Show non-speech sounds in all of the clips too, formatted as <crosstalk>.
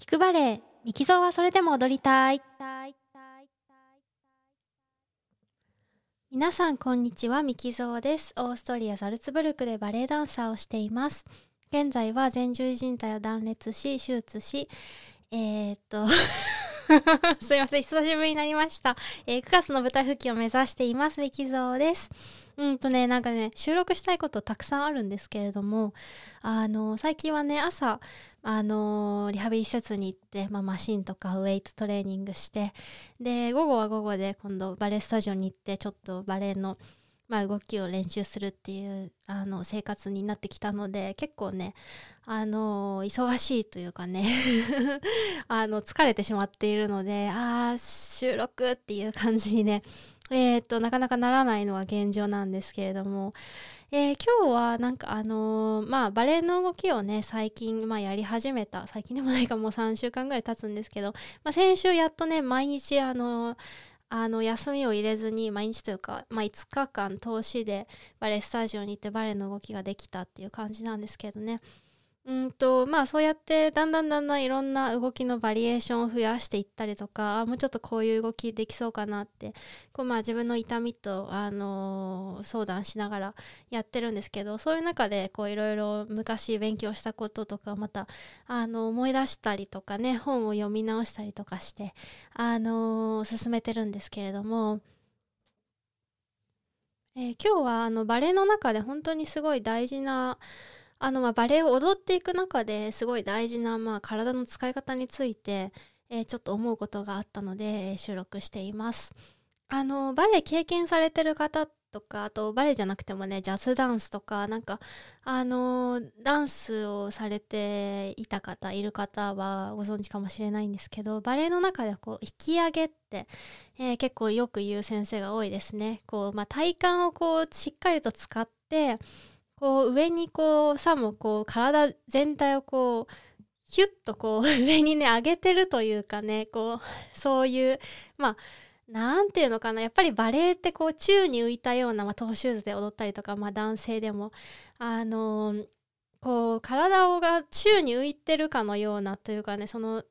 聞くバレエミキゾーはそれでも踊りたい。皆さんこんにちは。ミキゾーです。オーストリアザルツブルクでバレエダンサーをしています。現在は前十字靭帯を断裂し手術しえー、っと <laughs> すいません久しぶりになりました、えー、9月の舞台復帰を目指していますミキゾーです。うんとねなんかね収録したいことたくさんあるんですけれどもあの最近はね朝あのリハビリ施設に行って、まあ、マシンとかウェイトトレーニングしてで午後は午後で今度バレエスタジオに行ってちょっとバレエのまあ、動きを練習するっていうあの生活になってきたので結構ねあの忙しいというかね <laughs> あの疲れてしまっているのでああ収録っていう感じにねえー、っとなかなかならないのは現状なんですけれども、えー、今日はなんかあのー、まあバレエの動きをね最近、まあ、やり始めた最近でもないかもう3週間ぐらい経つんですけど、まあ、先週やっとね毎日あのあの休みを入れずに毎日というか、まあ、5日間通しでバレエスタジオに行ってバレエの動きができたっていう感じなんですけどね。うんとまあそうやってだんだんだんだんいろんな動きのバリエーションを増やしていったりとかもうちょっとこういう動きできそうかなってこうまあ自分の痛みと、あのー、相談しながらやってるんですけどそういう中でこういろいろ昔勉強したこととかまたあの思い出したりとかね本を読み直したりとかして、あのー、進めてるんですけれども。えー、今日はあのバレエの中で本当にすごい大事なあのまあバレエを踊っていく中ですごい大事なまあ体の使い方について、え、ちょっと思うことがあったので収録しています。あのバレエ経験されてる方とかあとバレエじゃなくてもねジャズダンスとかなんかあのダンスをされていた方いる方はご存知かもしれないんですけどバレエの中でこう引き上げって、えー、結構よく言う先生が多いですね。こうまあ、体幹をこうしっかりと使ってこう上にこうさもこう体全体をこうヒュッとこう <laughs> 上にね上げてるというかねこうそういうまあなんていうのかなやっぱりバレエってこう宙に浮いたような、まあ、トーシューズで踊ったりとか、まあ、男性でも。あのー、こう体をが宙に浮いてるかのようなというかねその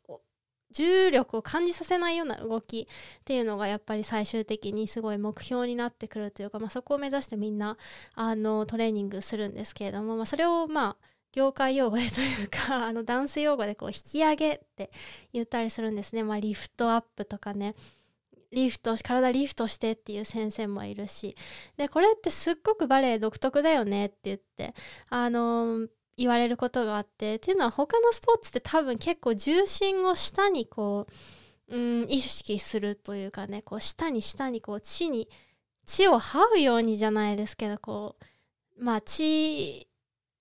重力を感じさせないような動きっていうのがやっぱり最終的にすごい目標になってくるというか、まあ、そこを目指してみんなあのトレーニングするんですけれども、まあ、それをまあ業界用語でというか <laughs> あのダンス用語でこう引き上げって言ったりするんですね、まあ、リフトアップとかね。リフト体リフトしてっていう先生もいるし。でこれってすっごくバレエ独特だよねって言ってあの言われることがあってっていうのは他のスポーツって多分結構重心を下にこう、うん、意識するというかねこう下に下にこう地に地を這うようにじゃないですけどこうまあ地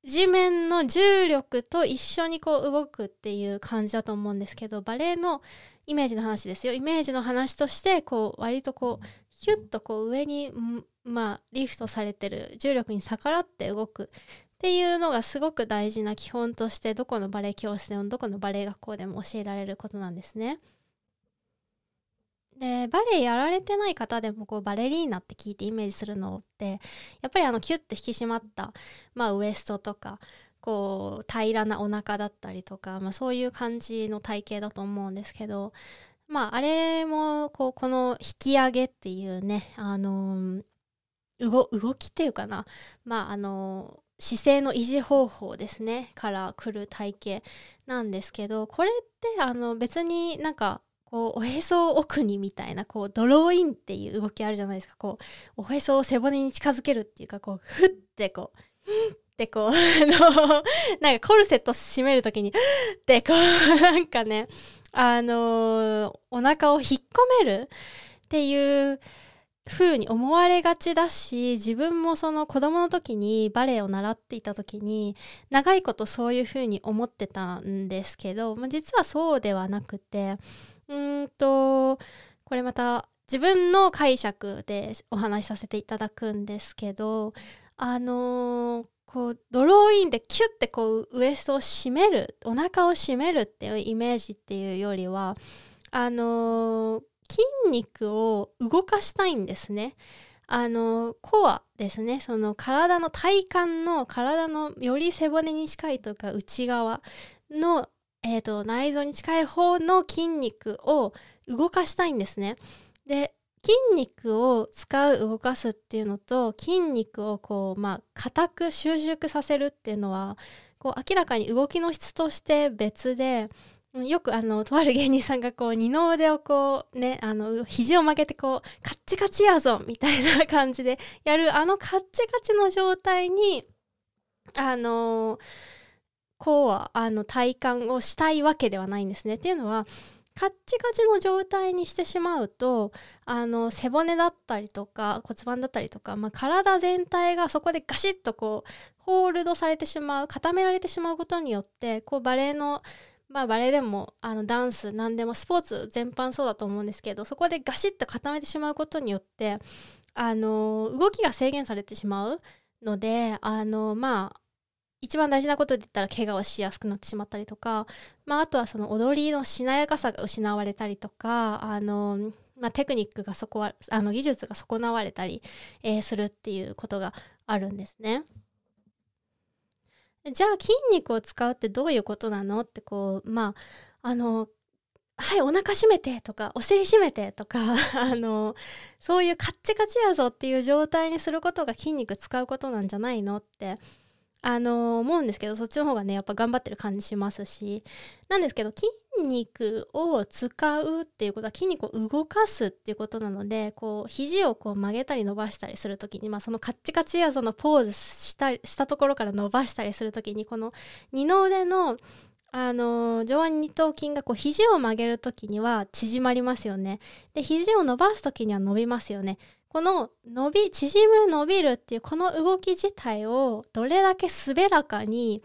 地面の重力と一緒にこう動くっていう感じだと思うんですけどバレエのイメージの話ですよ。イメージの話としてこう割とこうヒュッとこう上にまあリフトされてる重力に逆らって動く。っていうのがすごく大事な基本としてどこのバレエ教室でもどこのバレエ学校でも教えられることなんですね。でバレエやられてない方でもこうバレリーナって聞いてイメージするのってやっぱりあのキュッて引き締まった、まあ、ウエストとかこう平らなお腹だったりとか、まあ、そういう感じの体型だと思うんですけどまああれもこうこの引き上げっていうねあの動きっていうかなまああの姿勢の維持方法ですね。から来る体型なんですけどこれってあの別になんかこうおへそを奥にみたいなこうドローインっていう動きあるじゃないですか。こうおへそを背骨に近づけるっていうかこうふってこうふってこう <laughs> あのなんかコルセット締める時にってこうなんかねあのお腹を引っ込めるっていう風に思われがちだし自分もその子供の時にバレエを習っていた時に長いことそういう風に思ってたんですけど、まあ、実はそうではなくてうんとこれまた自分の解釈でお話しさせていただくんですけどあのー、こうドローインでキュッてこうウエストを締めるお腹を締めるっていうイメージっていうよりはあのー筋肉を動かしたいんですね。あのコアですねその体の体幹の体のより背骨に近いというか内側の、えーと、内臓に近い方の筋肉を動かしたいんですね。で筋肉を使う動かすっていうのと筋肉をこうまあ硬く収縮させるっていうのはこう明らかに動きの質として別でよくあのとある芸人さんがこう二の腕をこうねあの肘を曲げてこうカッチカチやぞみたいな感じでやるあのカッチカチの状態にあのこうはあの体感をしたいわけではないんですね。っていうのはカッチカチの状態にしてしまうとあの背骨だったりとか骨盤だったりとか、まあ、体全体がそこでガシッとこうホールドされてしまう固められてしまうことによってこうバレエのまあバレエでもあのダンス何でもスポーツ全般そうだと思うんですけどそこでガシッと固めてしまうことによってあの動きが制限されてしまうのであのまあ一番大事なことで言ったら怪我をしやすくなってしまったりとか、まあ、あとはその踊りのしなやかさが失われたりとかあの、まあ、テクニックがそこはあの技術が損なわれたり、えー、するっていうことがあるんですね。じゃあ筋肉を使うってどういうことなの？ってこうまああのはいお腹締めてとかお尻締めてとか <laughs> あのそういうカッチカチやぞっていう状態にすることが筋肉使うことなんじゃないのってあの思うんですけどそっちの方がねやっぱ頑張ってる感じしますしなんですけど筋肉を使うっていうことは筋肉を動かすっていうことなのでこう肘をこう曲げたり伸ばしたりする時に、まあ、そのカッチカチやそのポーズしたしたところから伸ばしたりする時にこの二の腕のあの上腕二頭筋がこう肘を曲げる時には縮まりますよね。で肘を伸ばす時には伸びますよね。この伸び縮む伸びるっていうこの動き自体をどれだけ滑らかに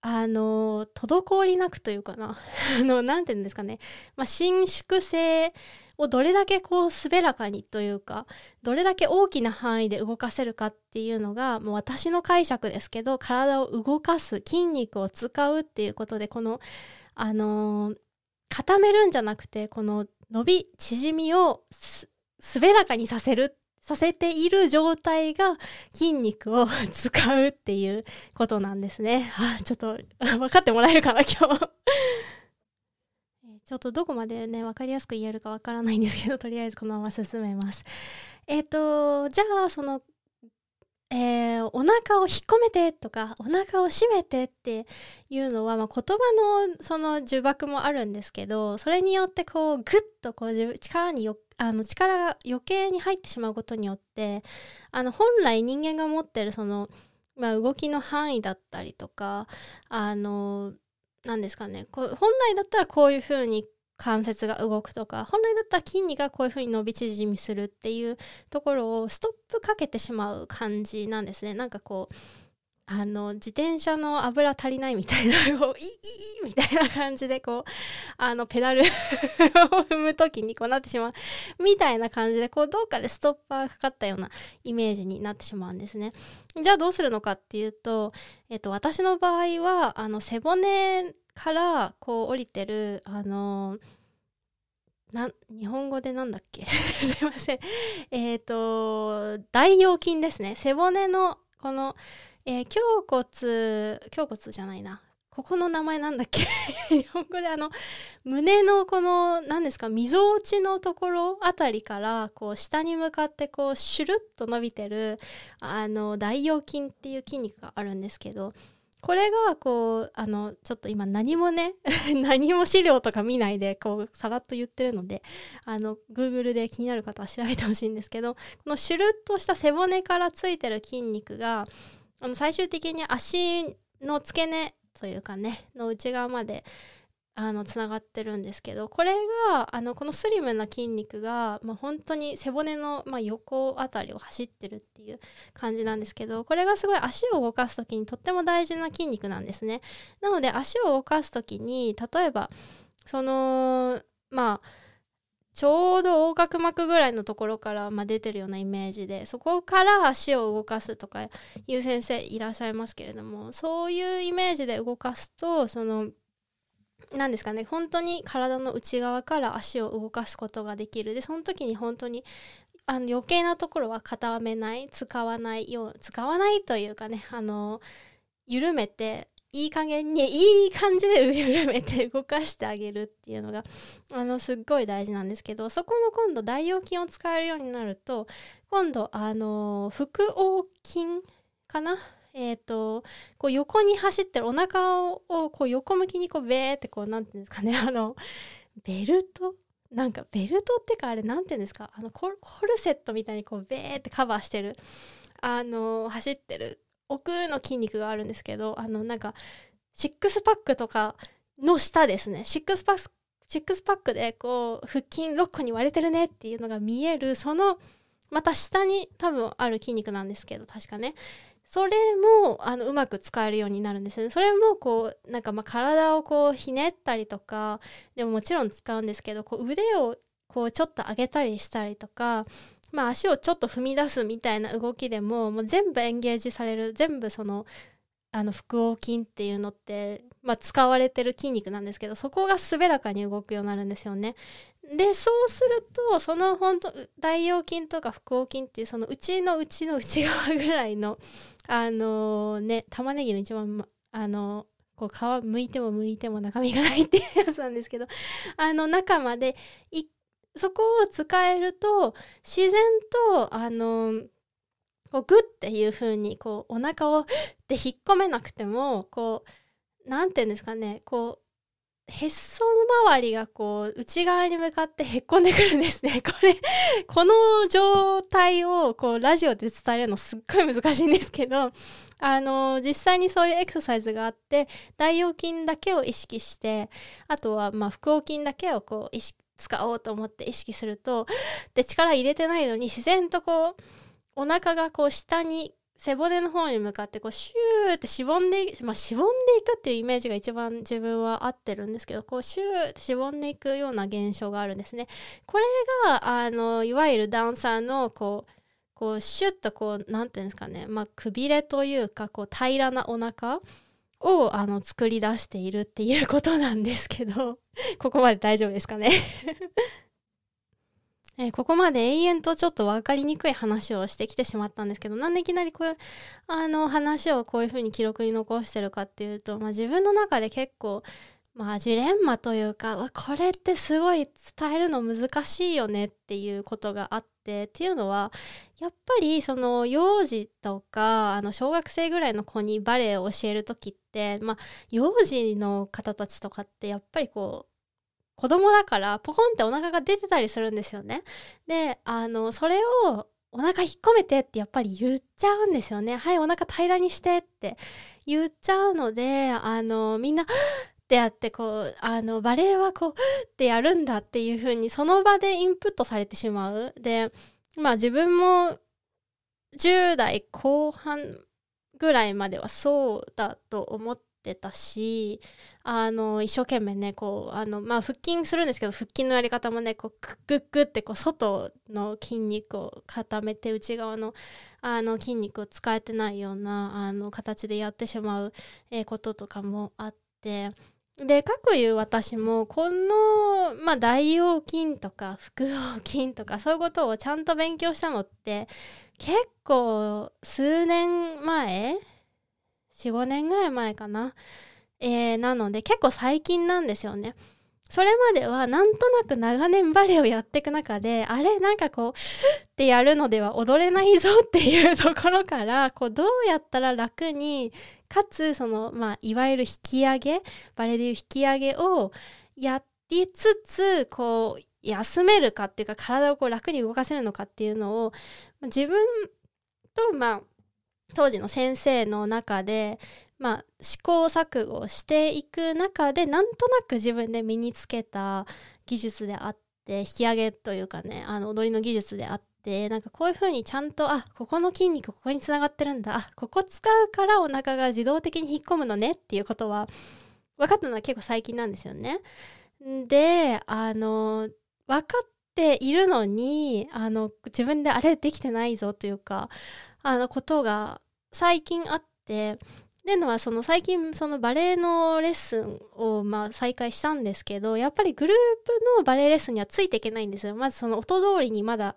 あの滞りなくというかな。<laughs> あの何て言うんですかね、まあ、伸縮性をどれだけこう滑らかにというかどれだけ大きな範囲で動かせるかっていうのがもう私の解釈ですけど体を動かす筋肉を使うっていうことでこのあの、固めるんじゃなくてこの伸び縮みを滑らかにさせるさせている状態が筋肉を <laughs> 使うっていうことなんですね。あ、ちょっと <laughs> 分かってもらえるかな、今日 <laughs> ちょっとどこまでね、分かりやすく言えるか分からないんですけど、とりあえずこのまま進めます。えっ、ー、と、じゃあ、その、えー、お腹を引っ込めてとか、お腹を締めてっていうのは、まあ、言葉のその呪縛もあるんですけど、それによってこう、ぐっとこう、力によあの力が余計に入ってしまうことによってあの本来人間が持ってるその、まあ、動きの範囲だったりとかあの何ですかねこ本来だったらこういうふうに関節が動くとか本来だったら筋肉がこういうふうに伸び縮みするっていうところをストップかけてしまう感じなんですね。なんかこうあの自転車の油足りないみたいなこうイイイみたいな感じでこうあのペダルを踏む時にこうなってしまうみたいな感じでこうどっかでストッパーがかかったようなイメージになってしまうんですね。じゃあどうするのかっていうと、えっと、私の場合はあの背骨からこう降りてるあのな日本語でなんだっけ？<laughs> すいません。えっ、と大腰筋ですね。背骨のこのえー、胸骨胸骨じゃないな。ここの名前なんだっけ？日本語であの胸のこの何ですか？みぞおちのところあたりからこう下に向かってこうシュルッと伸びてるあの大腰筋っていう筋肉があるんですけどこれがこうあのちょっと今何もね <laughs> 何も資料とか見ないでこうさらっと言ってるのであの Google で気になる方は調べてほしいんですけどこのシュルッとした背骨からついてる筋肉があの最終的に足の付け根というかねの内側まであのつながってるんですけどこれがあのこのスリムな筋肉が、まあ、本当に背骨の、まあ、横あたりを走ってるっていう感じなんですけどこれがすごい足を動かす時にとっても大事な筋肉なんですね。なので足を動かす時に例えばそのまあちょうど横隔膜ぐらいのところから、まあ、出てるようなイメージでそこから足を動かすとかいう先生いらっしゃいますけれどもそういうイメージで動かすとその何ですかね本当に体の内側から足を動かすことができる。でその時に本当にあの余計なところは固めない使わないよう使わないというかねあの緩めていい加減にいい感じで緩めて動かしてあげるっていうのがあのすっごい大事なんですけどそこの今度大腰筋を使えるようになると今度あの腹横筋かな？え、ー、とこう横に走ってるお腹をこう横向きにこうベーってこうなんていうんですかね？<laughs> あのベルト？なんかベルトってかあれなんていうんですか？あのコルセットみたいにこうベーってカバーしてるあの走ってる奥の筋肉があるんですけどあのなんかシックスパックとかの下ですね。シックスパックシックスパックでこう腹筋6個に割れてるねっていうのが見えるそのまた下に多分ある筋肉なんですけど確かね。それもあのうまく使えるようになるんですね。それもこうなんかまあ体をこうひねったりとかでももちろん使うんですけどこう腕をこうちょっと上げたりしたりとかまあ、足をちょっと踏み出すみたいな動きでももう全部エンゲージされる全部そのあの腹横筋っていうのって、まあ、使われてる筋肉なんですけどそこが滑らかに動くようになるんですよね。でそうするとその本当大腰筋とか腹横筋っていうその内の内の内側ぐらいのあのー、ね玉ねぎの一番、ま、あのー、こう皮剥いても剥いても中身がないっていうやつなんですけどあの中まで一そこを使えると自然とあのこうグッっていう風にこうお腹をで引っ込めなくてもこう何て言うんですかねこうへっその周りがこう内側に向かってへっこんでくるんですね。<laughs> これ、この状態をこうラジオで伝えるのすっごい難しいんですけど、あの実際にそういうエクササイズがあって、大腰筋だけを意識して、あとはまあ腹横筋だけをこう意識使おうと思って意識するとで力入れてないのに自然とこうお腹がこう下に背骨の方に向かってこうシューってしぼんで、まあ、しぼんでいくっていうイメージが一番自分は合ってるんですけどこうシューってしぼんでいくような現象があるんですね。これがあのいわゆるダンサーのこうこうシュッとこう何て言うんですかね、まあ、くびれというかこう平らなお腹をあの作り出しているっていうことなんですけど <laughs> ここまで大丈夫ですかね？<laughs> えー、ここまで永遠とちょっと分かりにくい話をしてきてしまったんですけどなんでいきなりこういうあの話をこういうふうに記録に残してるかっていうと、まあ、自分の中で結構まあジレンマというかこれってすごい伝えるの難しいよねっていうことがあってっていうのはやっぱりその幼児とかあの小学生ぐらいの子にバレエを教える時ってまあ幼児の方たちとかってやっぱりこう子供だからポコンってお腹が出てたりするんですよね。であのそれをお腹引っ込めてってやっぱり言っちゃうんですよね。はい、お腹平らにしてって言っちゃうので、あの、みんな、ってやってこう、あの、バレエはこう、ってやるんだっていう風にその場でインプットされてしまう。で、まあ自分も10代後半ぐらいまではそうだと思ってたし、あの一生懸命ねこうあの、まあ、腹筋するんですけど腹筋のやり方もねこうクックックってこう外の筋肉を固めて内側のあの筋肉を使えてないようなあの形でやってしまう、こととかもあってでかくいう私もこの、まあ、大腰筋とか腹横筋とかそういうことをちゃんと勉強したのって結構数年前45年ぐらい前かな。えー、なので結構最近なんですよね。それまではなんとなく長年バレエをやっていく中であれなんかこうってやるのでは踊れないぞっていうところからこうどうやったら楽にかつその、まあ、いわゆる引き上げバレエでいう引き上げをやりつつこう休めるかっていうか体をこう楽に動かせるのかっていうのを自分とまあ当時の先生の中でまあ、試行錯誤していく中でなんとなく自分で身につけた技術であって引き上げというかねあの踊りの技術であってなんかこういう風にちゃんとあここの筋肉ここにつながってるんだあここ使うからお腹が自動的に引っ込むのねっていうことは分かったのは結構最近なんですよね。であの分かっているのにあの自分であれできてないぞというかあのことが最近あってでのはその最近そのバレエのレッスンをまあ再開したんですけどやっぱりグループのバレエレッスンにはついていけないんですよ。まずその音通りにまだ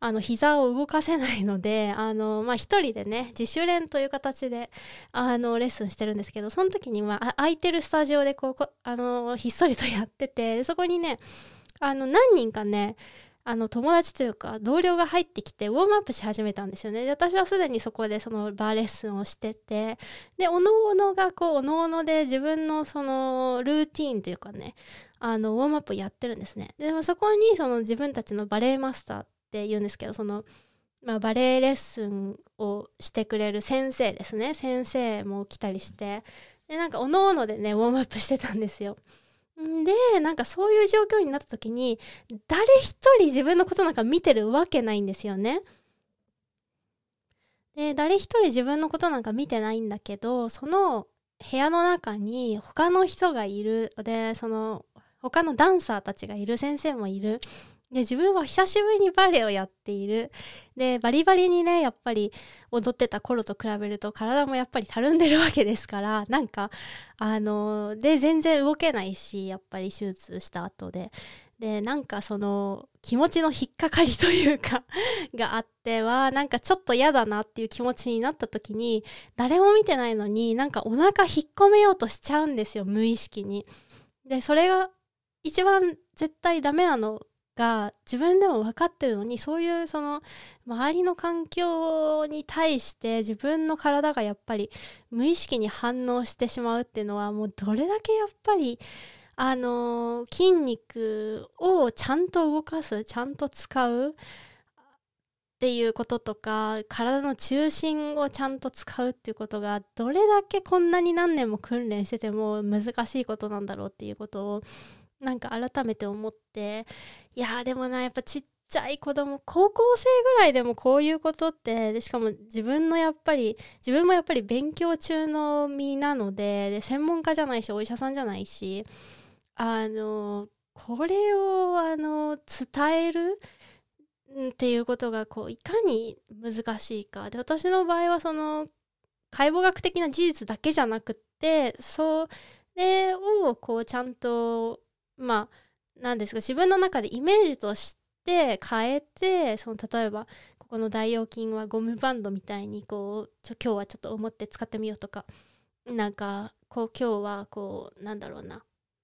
あの膝を動かせないので <laughs> あの、まあ、一人でね自主練という形であのレッスンしてるんですけどその時には空いてるスタジオでこうあのひっそりとやっててそこにねあの何人かねあの友達というか同僚が入ってきてウォームアップし始めたんですよね。で私はすでにそこでそのバーレッスンをしててでおのおのがこうおのおので自分のそのルーティーンというかねあのウォームアップやってるんですね。でそこにその自分たちのバレエマスターって言うんですけどそのまあ、バレエレッスンをしてくれる先生ですね。先生も来たりして。でなんかおのおのでねウォームアップしてたんですよ。でなんかそういう状況になった時に誰一人自分のことなんか見てるわけないんですよね。で誰一人自分のことなんか見てないんだけどその部屋の中に他の人がいる。でその他のダンサーたちがいる。先生もいる。で自分は久しぶりにバレエをやっているでバリバリにねやっぱり踊ってた頃と比べると体もやっぱりたるんでるわけですからなんかあので全然動けないしやっぱり手術した後ででなんかその気持ちの引っかかりというか <laughs> があってはなんかちょっと嫌だなっていう気持ちになった時に誰も見てないのになんかお腹引っ込めようとしちゃうんですよ無意識に。でそれが一番絶対ダメなのが自分でも分かってるのにそういうその周りの環境に対して自分の体がやっぱり無意識に反応してしまうっていうのはもうどれだけやっぱりあの、筋肉をちゃんと動かすちゃんと使うっていうこととか体の中心をちゃんと使うっていうことがどれだけこんなに何年も訓練してても難しいことなんだろうっていうことをなんか改めて思っていやでもなやっぱちっちゃい子供高校生ぐらいでもこういうことってでしかも自分のやっぱり自分もやっぱり勉強中の身なのでで専門家じゃないしお医者さんじゃないしあのこれをあの伝えるっていうことがこういかに難しいか。で私の場合はその解剖学的な事実だけじゃなくってそれをこうちゃんとまあ何ですか自分の中でイメージとして変えてその例えばここの大腰筋はゴムバンドみたいにこうちょ今日はちょっと思って使ってみようとかなんかこう今日はこうなんだろうな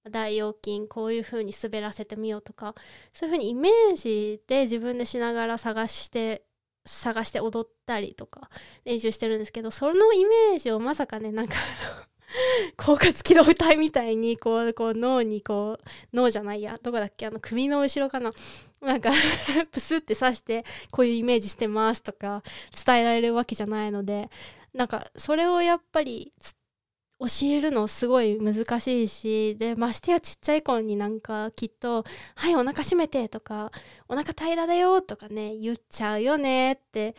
大腰筋こういう風に滑らせてみようとかそういう風にイメージで自分でしながら探して探して踊ったりとか練習してるんですけどそのイメージをまさかねなんか狡猾機動隊みたいにこうこう脳にこう脳じゃないやどこだっけあの首の後ろかな。なんか <laughs> プスって刺してこういうイメージしてますとか伝えられるわけじゃないのでなんかそれをやっぱり教えるのすごい難しいしでましてやちっちゃい子になんかきっと「はいお腹閉めて」とか「お腹平らだよ」とかね言っちゃうよねって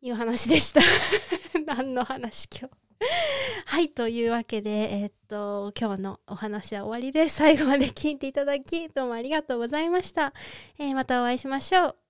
いう話でした。<laughs> 何の話今日。<laughs> はい、というわけで、えー、っと、今日のお話は終わりです。最後まで聞いていただき、どうもありがとうございました。えー、またお会いしましょう。